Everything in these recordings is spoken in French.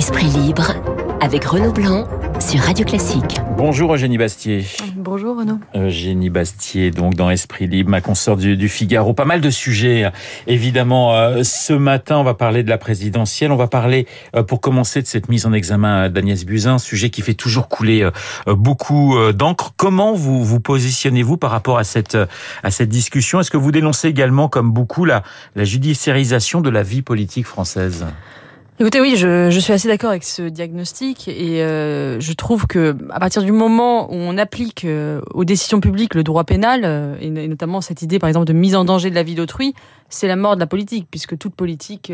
Esprit libre avec Renaud Blanc sur Radio Classique. Bonjour Eugénie Bastier. Bonjour Renaud. Eugénie Bastier, donc dans Esprit Libre, ma consoeur du, Figaro. Pas mal de sujets, évidemment. Euh, ce matin, on va parler de la présidentielle. On va parler, euh, pour commencer, de cette mise en examen d'Agnès Buzyn, sujet qui fait toujours couler euh, beaucoup d'encre. Comment vous vous positionnez-vous par rapport à cette, à cette discussion? Est-ce que vous dénoncez également, comme beaucoup, la, la judiciarisation de la vie politique française? Écoutez, oui, je, suis assez d'accord avec ce diagnostic et euh, je trouve que à partir du moment où on applique euh, aux décisions publiques le droit pénal euh, et, notamment cette idée, par exemple, de mise en danger de la vie d'autrui, c'est la mort de la politique, puisque toute politique,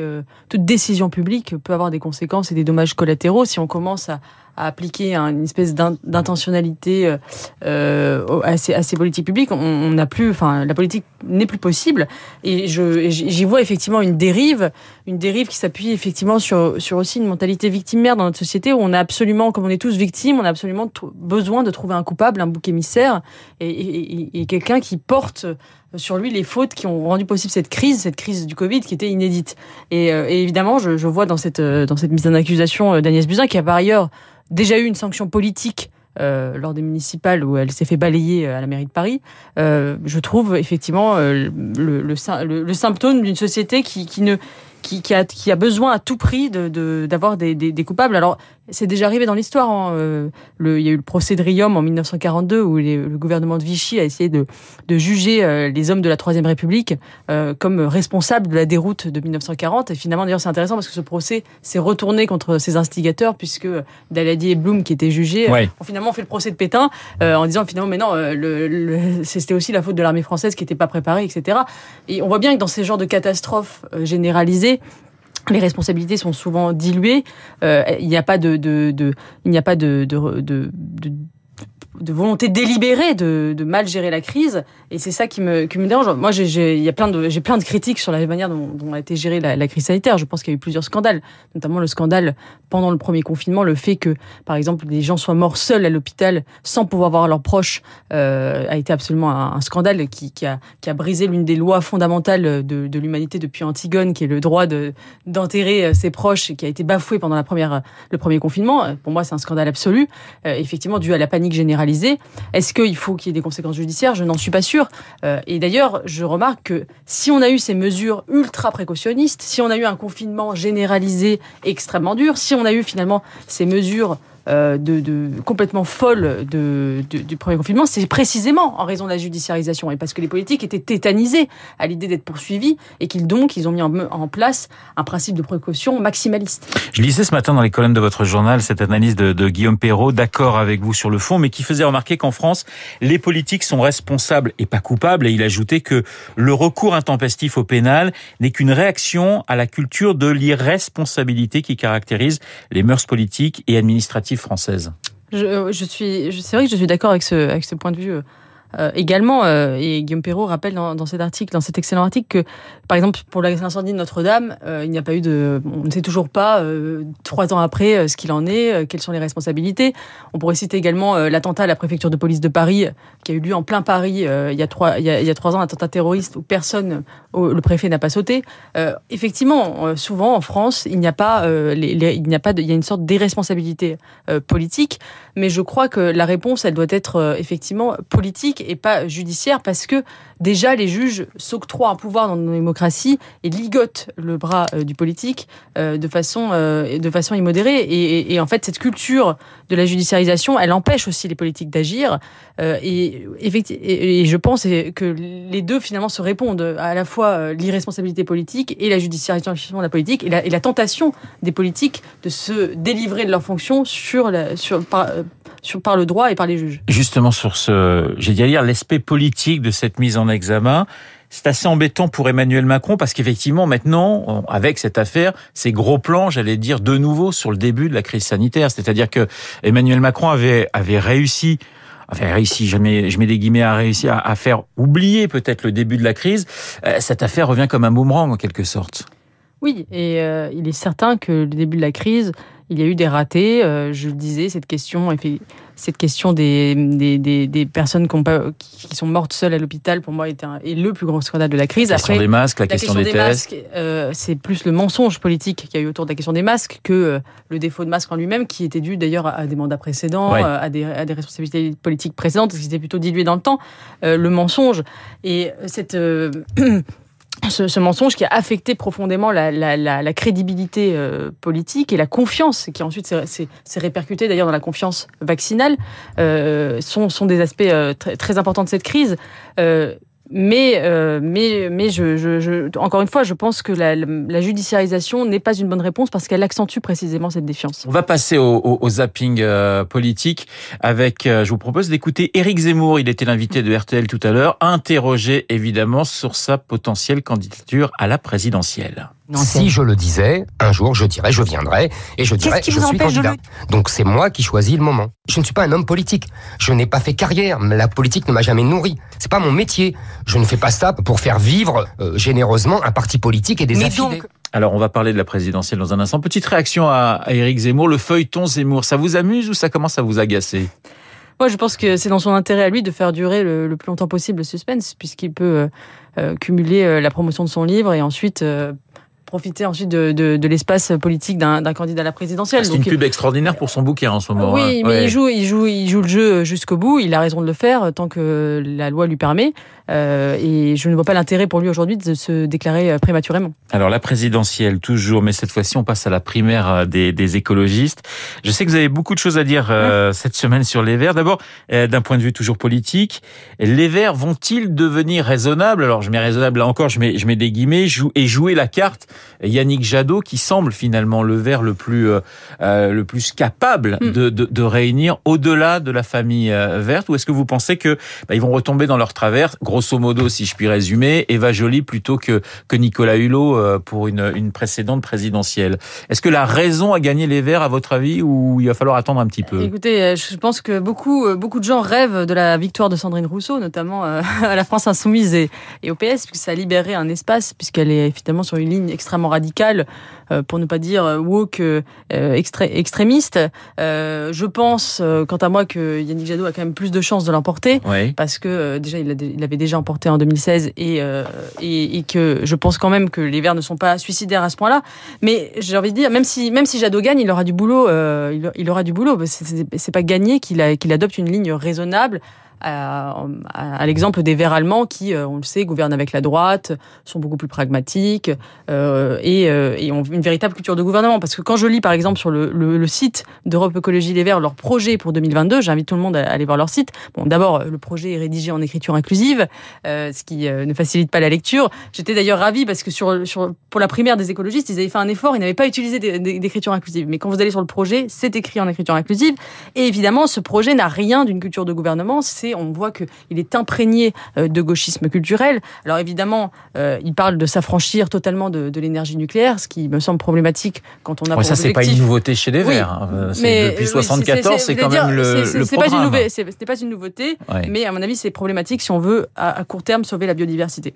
toute décision publique peut avoir des conséquences et des dommages collatéraux si on commence à, à appliquer une espèce d'intentionnalité euh, euh à, ces, à, ces, politiques publiques, on n'a plus, enfin, la politique n'est plus possible. Et j'y vois effectivement une dérive, une dérive qui s'appuie effectivement sur, sur aussi une mentalité victimaire dans notre société où on a absolument, comme on est tous victimes, on a absolument besoin de trouver un coupable, un bouc émissaire et, et, et quelqu'un qui porte sur lui les fautes qui ont rendu possible cette crise, cette crise du Covid qui était inédite. Et, euh, évidemment, je, vois dans cette, euh, dans cette mise en accusation d'Agnès Buzyn, qui a par ailleurs déjà eu une sanction politique euh, lors des municipales où elle s'est fait balayer à la mairie de Paris, euh, je trouve effectivement euh, le, le, symptôme d'une société qui, qui ne qui, a, qui a besoin à tout prix d'avoir de, des, des, des, coupables. Alors, c'est déjà arrivé dans l'histoire. Hein. Euh, il y a eu le procès de Riom en 1942 où le gouvernement de Vichy a essayé de, de juger euh, les hommes de la Troisième République euh, comme responsables de la déroute de 1940. Et finalement, d'ailleurs, c'est intéressant parce que ce procès s'est retourné contre ces instigateurs puisque Daladier et Blum, qui étaient jugés, ont finalement fait le procès de Pétain en disant finalement, mais non, le, c'était aussi la faute de l'armée française qui n'était pas préparée, etc. Et on voit bien que dans ces genres de catastrophes généralisées, les responsabilités sont souvent diluées. Euh, il n'y a pas de, de, de il n'y a pas de, de, de, de volonté délibérée de, de, mal gérer la crise et c'est ça qui me, qui me dérange. Moi, j'ai, y a plein de, j'ai plein de critiques sur la manière dont, dont a été gérée la, crise sanitaire. Je pense qu'il y a eu plusieurs scandales, notamment le scandale pendant le premier confinement, le fait que, par exemple, des gens soient morts seuls à l'hôpital sans pouvoir voir leurs proches euh, a été absolument un, scandale qui, qui, a, qui a brisé l'une des lois fondamentales de, de l'humanité depuis Antigone, qui est le droit de, d'enterrer euh, ses proches, qui a été bafoué pendant la première, le premier confinement. Pour moi, c'est un scandale absolu, euh, effectivement dû à la panique générale est-ce qu'il faut qu'il y ait des conséquences judiciaires? Je n'en suis pas sûre. Euh, et d'ailleurs, je remarque que si on a eu ces mesures ultra précautionnistes, si on a eu un confinement généralisé extrêmement dur, si on a eu finalement ces mesures de, de, complètement folle de, de, du premier confinement, c'est précisément en raison de la judiciarisation et parce que les politiques étaient tétanisés à l'idée d'être poursuivis et qu'ils donc ils ont mis en, en, place un principe de précaution maximaliste. Je lisais ce matin dans les colonnes de votre journal cette analyse de, de Guillaume Perrault, d'accord avec vous sur le fond, mais qui faisait remarquer qu'en France, les politiques sont responsables et pas coupables. Et il ajoutait que le recours intempestif au pénal n'est qu'une réaction à la culture de l'irresponsabilité qui caractérise les mœurs politiques et administratives française. Je, je suis, c'est vrai que je suis d'accord avec ce, avec ce point de vue. Euh, euh, également, euh, et Guillaume Perrault rappelle dans, cet article, dans cet excellent article, que par exemple pour l'incendie de Notre-Dame, euh, il n'y a pas eu de, on ne sait toujours pas trois ans après ce qu'il en est, quelles sont les responsabilités. On pourrait citer également l'attentat à la préfecture de police de Paris qui a eu lieu en plein Paris il y a trois, il y a, trois ans, un attentat terroriste où personne, le préfet n'a pas sauté. effectivement, souvent en France, il n'y a pas, les, il n'y a pas, de, il y a une sorte d'irresponsabilité politique, mais je crois que la réponse, elle doit être effectivement politique et pas judiciaire parce que déjà les juges s'octroient un pouvoir dans nos démocraties et ligotent le bras euh, du politique euh, de façon euh, de façon immodérée. Et, en fait cette culture de la judiciarisation elle empêche aussi les politiques d'agir. Et, je pense que les deux finalement se répondent. À la fois l'irresponsabilité politique et la judiciarisation de la politique et la, tentation des politiques de se délivrer de leurs fonctions sur par, sur, par le droit et par les juges. Justement sur ce, j'ai dit à l'aspect politique de cette mise en examen. C'est assez embêtant pour Emmanuel Macron parce qu'effectivement maintenant, avec cette affaire, ces gros plans, j'allais dire de nouveau sur le début de la crise sanitaire. C'est-à-dire que Emmanuel Macron avait avait réussi enfin réussi, je mets, je mets des guillemets à réussir à, faire oublier peut-être le début de la crise, euh, cette affaire revient comme un boomerang en quelque sorte. Oui, et euh, il est certain que le début de la crise il y a eu des ratés. je le disais, cette question, cette question des, des, des, personnes qui, pas, qui, sont mortes seules à l'hôpital, pour moi, est, un, est, le plus grand scandale de la crise. La question des masques, la, question, des, tests. c'est plus le mensonge politique qu'il y a eu autour de la question des masques que le défaut de masque en lui-même, qui était dû d'ailleurs à des mandats précédents, à, des, à, des, responsabilités politiques précédentes, qui était plutôt dilué dans le temps. le mensonge et cette ce, mensonge qui a affecté profondément la, crédibilité euh, politique et la confiance, qui ensuite s'est répercuté d'ailleurs dans la confiance vaccinale, euh, sont, des aspects euh, très, importants de cette crise. Mais, euh, mais, mais je, je, je, encore une fois, je pense que la, la judiciarisation n'est pas une bonne réponse parce qu'elle accentue précisément cette défiance. On va passer au, au, au zapping euh, politique avec, euh, je vous propose d'écouter Éric Zemmour, il était l'invité de RTL tout à l'heure, interrogé évidemment sur sa potentielle candidature à la présidentielle. Non, si je le disais, un jour je dirais je viendrai et je dirais je suis candidat. Donc c'est moi qui choisis le moment. Je ne suis pas un homme politique. Je n'ai pas fait carrière. La politique ne m'a jamais nourri. C'est pas mon métier. Je ne fais pas ça pour faire vivre euh, généreusement un parti politique et des affidés. Alors, on va parler de la présidentielle dans un instant. Petite réaction à, à Éric Zemmour. Le feuilleton Zemmour, ça vous amuse ou ça commence à vous agacer? Moi, je pense que c'est dans son intérêt à lui de faire durer le, plus longtemps possible le suspense, puisqu'il peut euh, euh, cumuler la promotion de son livre et ensuite profiter ensuite de, de, de l'espace politique d'un candidat à la présidentielle. C'est une pub extraordinaire pour son bouquin en ce moment. Oui, hein. mais il, joue, il, joue, il joue le jeu jusqu'au bout. Il a raison de le faire tant que la loi lui permet. Euh, et je ne vois pas l'intérêt pour lui aujourd'hui de se déclarer euh, prématurément. Alors la présidentielle toujours, mais cette fois-ci on passe à la primaire euh, des, des, écologistes. Je sais que vous avez beaucoup de choses à dire euh, cette semaine sur les Verts. D'abord, d'un point de vue toujours politique, les Verts vont-ils devenir raisonnables? Alors je mets raisonnable là encore, je mets, je mets des guillemets, et jouer la carte Yannick Jadot qui semble finalement le Vert le plus, le plus capable mm. de, de, de réunir au-delà de la famille verte Ou est-ce que vous pensez que bah, ils vont retomber dans leur travers grosso modo, si je puis résumer, Eva Joly plutôt que, que Nicolas Hulot euh, pour une, une précédente présidentielle. Est-ce que la raison a gagné les Verts, à votre avis, ou il va falloir attendre un petit peu? Écoutez, euh, je pense que beaucoup, euh, beaucoup de gens rêvent de la victoire de Sandrine Rousseau, notamment à la France Insoumise et, et au PS, puisque ça a libéré un espace, puisqu'elle est finalement sur une ligne extrêmement radicale, pour ne pas dire woke extré extrémiste. je pense, quant à moi, que Yannick Jadot a quand même plus de chances de l'emporter, parce que déjà, il, a, il avait déjà déjà emporté en 2016 euh, et, et, que je pense quand même que les Verts ne sont pas suicidaires à ce point-là. Mais j'ai envie de dire, même si, même si Jadot gagne, il aura du boulot. Euh, il, aura du boulot. C'est pas gagné qu'il qu'il adopte une ligne raisonnable à, l'exemple des Verts allemands qui, euh, on le sait, gouvernent avec la droite, sont beaucoup plus pragmatiques euh, et, euh, et, ont une véritable culture de gouvernement. Parce que quand je lis, par exemple, sur le, le, le site d'Europe Écologie Les Verts, leur projet pour 2022, j'invite tout le monde à aller voir leur site. Bon, d'abord, le projet est rédigé en écriture inclusive, euh, ce qui ne facilite pas la lecture. J'étais d'ailleurs ravie parce que sur, sur, pour la primaire des écologistes, ils avaient fait un effort, ils n'avaient pas utilisé d'écriture inclusive. Mais quand vous allez sur le projet, c'est écrit en écriture inclusive. Et évidemment, ce projet n'a rien d'une culture de gouvernement, on voit qu'il est imprégné euh, de gauchisme culturel. Alors évidemment, euh, il parle de s'affranchir totalement de, l'énergie nucléaire, ce qui me semble problématique quand on a. Ouais, ça c'est pas une nouveauté chez les Verts. Hein. Euh, mais depuis 74, c'est quand même le, le programme. Ce n'est pas une nouveauté, mais à mon avis, c'est problématique si on veut à, court terme sauver la biodiversité.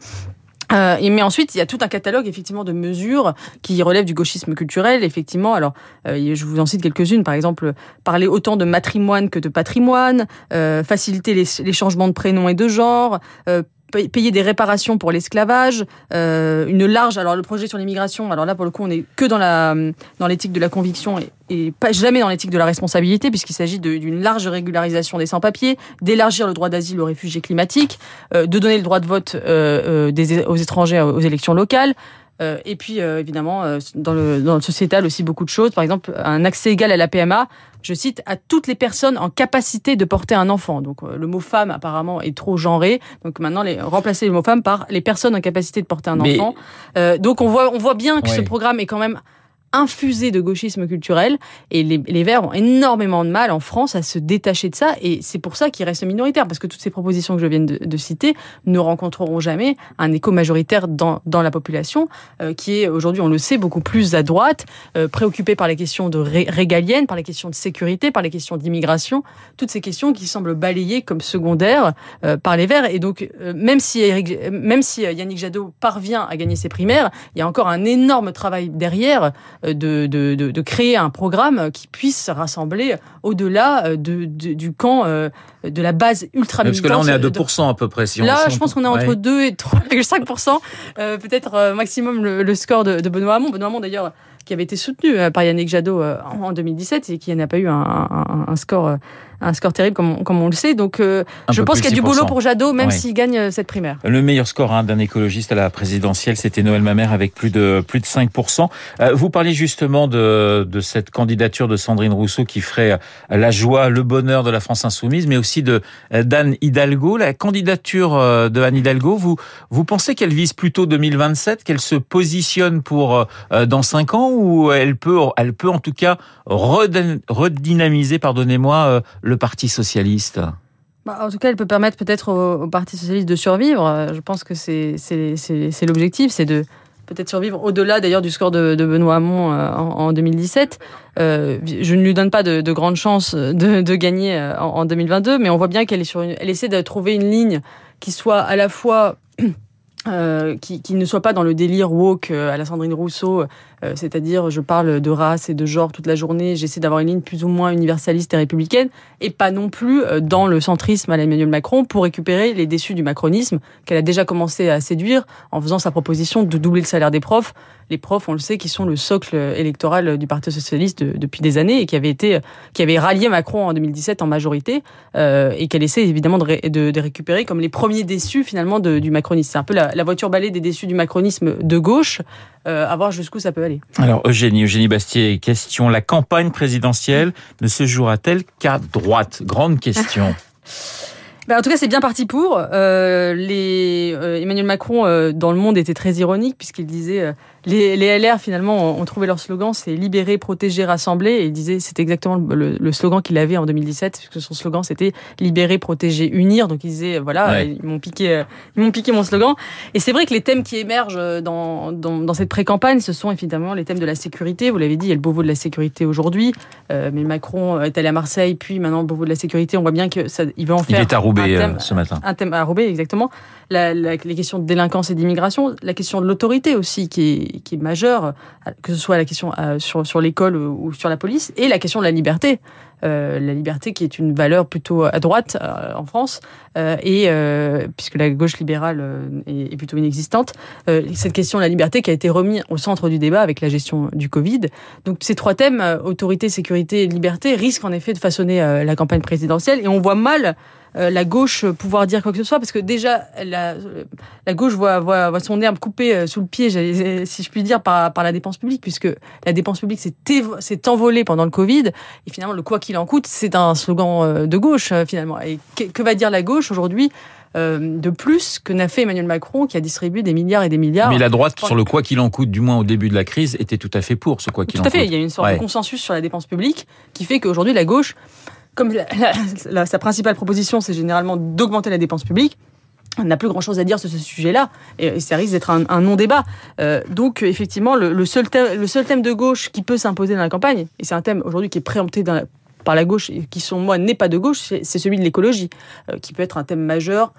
Euh, mais ensuite, il y a tout un catalogue effectivement de mesures qui relèvent du gauchisme culturel. Effectivement, alors euh, je vous en cite quelques-unes. Par exemple, parler autant de matrimoine que de patrimoine, euh, faciliter les, les, changements de prénom et de genre, euh, payer des réparations pour l'esclavage, euh, une large. Alors le projet sur l'immigration, alors là pour le coup on est que dans la dans l'éthique de la conviction et, pas jamais dans l'éthique de la responsabilité puisqu'il s'agit d'une large régularisation des sans-papiers, d'élargir le droit d'asile aux réfugiés climatiques, euh, de donner le droit de vote euh, euh des, aux étrangers aux élections locales. Euh, et puis, euh, évidemment, dans le, dans le sociétal aussi, beaucoup de choses. Par exemple, un accès égal à la PMA je cite, à toutes les personnes en capacité de porter un enfant. Donc euh, le mot femme apparemment est trop genré. Donc maintenant, les, remplacer le mot femme par les personnes en capacité de porter un enfant. Euh, donc on voit, on voit bien que ce programme est quand même infusé de gauchisme culturel. Et les, les, Verts ont énormément de mal en France à se détacher de ça. Et c'est pour ça qu'ils restent minoritaires. Parce que toutes ces propositions que je viens de, de citer ne rencontreront jamais un écho majoritaire dans, dans la population euh, qui est aujourd'hui, on le sait, beaucoup plus à droite, euh, préoccupée par les questions de ré, régaliennes, par les questions de sécurité, par les questions d'immigration, toutes ces questions qui semblent balayées comme secondaires euh, par les Verts. Et donc euh, même si Eric, même si Yannick Jadot parvient à gagner ses primaires, il y a encore un énorme travail derrière de, de, de, créer un programme qui puisse rassembler au-delà de, du camp de la base ultra Parce que là, on est à 2% à peu près. Si là, je pense qu'on est entre 2 et 3,5%. Peut-être maximum le, score de, de Benoît Hamon. Benoît Hamon, d'ailleurs, qui avait été soutenu par Yannick Jadot en 2017 et qui n'a pas eu un, un, un score un score terrible comme, comme on le sait. Donc euh, je pense qu'il y a du boulot pour Jadot, même s'il gagne euh, cette primaire. Le meilleur score hein, d'un écologiste à la présidentielle, c'était Noël Mamère avec plus de plus de 5%. Euh, vous parlez justement de, de cette candidature de Sandrine Rousseau qui ferait la joie, le bonheur de la France insoumise, mais aussi de d'Anne Hidalgo. La candidature de Anne Hidalgo, vous vous pensez qu'elle vise plutôt 2027, qu'elle se positionne pour dans 5 ans, ou elle peut elle peut en tout cas redynamiser, pardonnez-moi, le Parti socialiste? Bah, en tout cas, elle peut permettre peut-être au, Parti socialiste de survivre. Je pense que c'est l'objectif, c'est de peut-être survivre au-delà d'ailleurs du score de, Benoît Hamon euh, en, 2017. Euh, je ne lui donne pas de, grandes chances de, gagner euh, en, 2022, mais on voit bien qu'elle est sur elle essaie de trouver une ligne qui soit à la fois qui, qui, ne soit pas dans le délire woke à la Sandrine Rousseau, euh, c'est-à-dire je parle de race et de genre toute la journée, j'essaie d'avoir une ligne plus ou moins universaliste et républicaine, et pas non plus euh, dans le centrisme à l'Emmanuel Macron pour récupérer les déçus du macronisme qu'elle a déjà commencé à séduire en faisant sa proposition de doubler le salaire des profs. Les profs, on le sait, qui sont le socle électoral du Parti socialiste depuis des années et qui avait été, qui avait rallié Macron en 2017 en majorité euh, et qu'elle essaie évidemment de, récupérer comme les premiers déçus finalement du macronisme. C'est un peu la, la voiture balai des déçus du macronisme de gauche. Euh, à voir jusqu'où ça peut aller. Alors Eugénie, Eugénie Bastier, question, la campagne présidentielle ne se jouera-t-elle qu'à droite? Grande question. Ben, en tout cas, c'est bien parti pour. Euh, les, euh, Emmanuel Macron, euh, dans le monde, était très ironique puisqu'il disait les, les, LR finalement ont trouvé leur slogan, c'est libérer, protéger, rassembler. Et il disait, c'était exactement le, le, slogan qu'il avait en 2017, puisque son slogan c'était libérer, protéger, unir. Donc il disait, voilà, ils m'ont piqué, euh, ils m'ont piqué mon slogan. Et c'est vrai que les thèmes qui émergent dans, dans, dans cette pré-campagne, ce sont évidemment les thèmes de la sécurité. Vous l'avez dit, il y a le Beauvau de la sécurité aujourd'hui. Euh, mais Macron est allé à Marseille, puis maintenant le Beauvau de la sécurité. On voit bien que ça, il veut en faire. Il est à Roubaix euh, ce matin. Un thème à Roubaix, exactement. La, la, les questions de délinquance et d'immigration, la question de l'autorité aussi, qui est qui est majeure, que ce soit la question euh, sur, sur l'école ou sur la police, et la question de la liberté. Euh, la liberté qui est une valeur plutôt à droite euh, en France, et puisque la gauche libérale est, plutôt inexistante, cette question de la liberté qui a été remise au centre du débat avec la gestion du Covid. Donc ces trois thèmes, autorité, sécurité et liberté, risquent en effet de façonner la campagne présidentielle, et on voit mal euh, la gauche pouvoir dire quoi que ce soit, parce que déjà, la, la gauche voit, voit, voit son herbe coupée euh, sous le pied, si je puis dire, par, par la dépense publique, puisque la dépense publique s'est envolée pendant le Covid, et finalement, le quoi qu'il en coûte, c'est un slogan euh, de gauche, finalement. Et que, va dire la gauche aujourd'hui de plus que n'a fait Emmanuel Macron qui a distribué des milliards et des milliards. Mais la droite, sur le quoi qu'il en coûte, du moins au début de la crise, était tout à fait pour ce quoi qu'il en coûte. Tout à fait, il y a une sorte de consensus sur la dépense publique qui fait qu'aujourd'hui la gauche comme sa principale proposition, c'est généralement d'augmenter la dépense publique, n'a plus grand chose à dire sur ce sujet-là, et, ça risque d'être un, non-débat. Euh, donc, effectivement, le, seul thème, le seul thème de gauche qui peut s'imposer dans la campagne, et c'est un thème aujourd'hui qui est préempté par la gauche, qui, sont moi, n'est pas de gauche, c'est celui de l'écologie, euh, qui peut être un thème majeur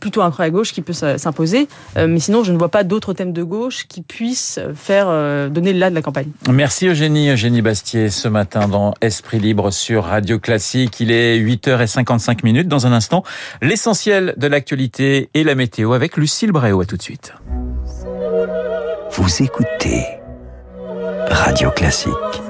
plutôt un creux à gauche qui peut s'imposer. Euh, mais sinon, je ne vois pas d'autres thèmes de gauche qui puissent faire euh, donner le là de la campagne. Merci Eugénie, Eugénie Bastier, ce matin dans Esprit Libre sur Radio Classique. Il est 8h55 minutes. Dans un instant, l'essentiel de l'actualité et la météo avec Lucille Bréau. À tout de suite. Vous écoutez Radio Classique.